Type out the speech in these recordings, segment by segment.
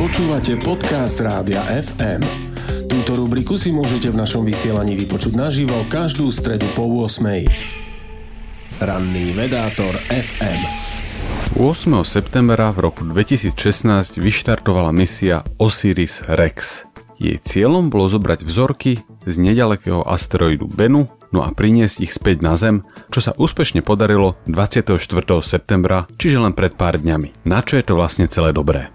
Počúvate podcast Rádia FM. Túto rubriku si môžete v našom vysielaní vypočuť naživo každú stredu po 8. Ranný vedátor FM 8. septembra v roku 2016 vyštartovala misia Osiris Rex. Jej cieľom bolo zobrať vzorky z nedalekého asteroidu Bennu no a priniesť ich späť na Zem, čo sa úspešne podarilo 24. septembra, čiže len pred pár dňami. Na čo je to vlastne celé dobré?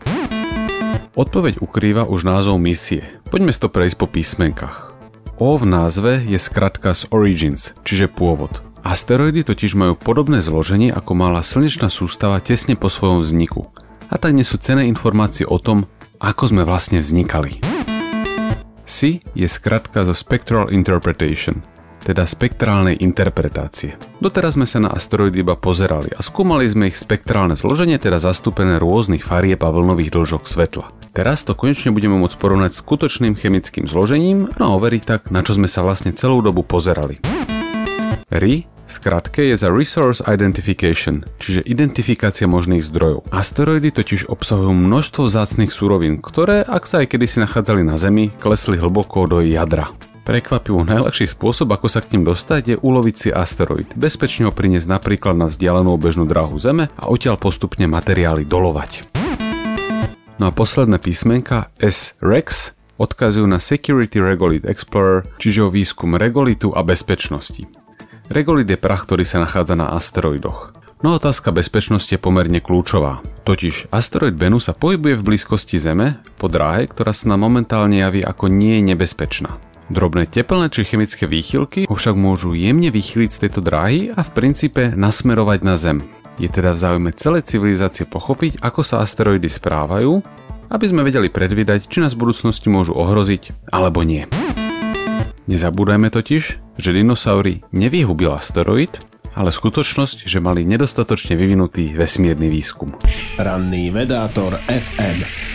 Odpoveď ukrýva už názov misie. Poďme si to prejsť po písmenkách. O v názve je skratka z Origins, čiže pôvod. Asteroidy totiž majú podobné zloženie ako mala slnečná sústava tesne po svojom vzniku. A tak nesú cené informácie o tom, ako sme vlastne vznikali. SI je skratka zo Spectral Interpretation, teda spektrálnej interpretácie. Doteraz sme sa na asteroidy iba pozerali a skúmali sme ich spektrálne zloženie, teda zastúpené rôznych farieb a vlnových dĺžok svetla. Teraz to konečne budeme môcť porovnať s skutočným chemickým zložením, no a overiť tak, na čo sme sa vlastne celú dobu pozerali. RI v skratke je za Resource Identification, čiže identifikácia možných zdrojov. Asteroidy totiž obsahujú množstvo vzácnych súrovín, ktoré, ak sa aj kedysi nachádzali na Zemi, klesli hlboko do jadra. Prekvapivo najľahší spôsob, ako sa k ním dostať, je uloviť si asteroid, bezpečne ho priniesť napríklad na vzdialenú bežnú dráhu Zeme a odtiaľ postupne materiály dolovať. No a posledné písmenka S-REX odkazujú na Security Regolith Explorer, čiže o výskum regolitu a bezpečnosti. Regolit je prach, ktorý sa nachádza na asteroidoch. No otázka bezpečnosti je pomerne kľúčová. Totiž asteroid Bennu sa pohybuje v blízkosti Zeme po dráhe, ktorá sa nám momentálne javí ako nie je nebezpečná. Drobné teplné či chemické výchylky ho však môžu jemne vychyliť z tejto dráhy a v princípe nasmerovať na Zem. Je teda v záujme celej civilizácie pochopiť, ako sa asteroidy správajú, aby sme vedeli predvídať, či nás v budúcnosti môžu ohroziť alebo nie. Nezabúdajme totiž, že dinosaury nevyhubil asteroid, ale skutočnosť, že mali nedostatočne vyvinutý vesmírny výskum. Ranný vedátor FM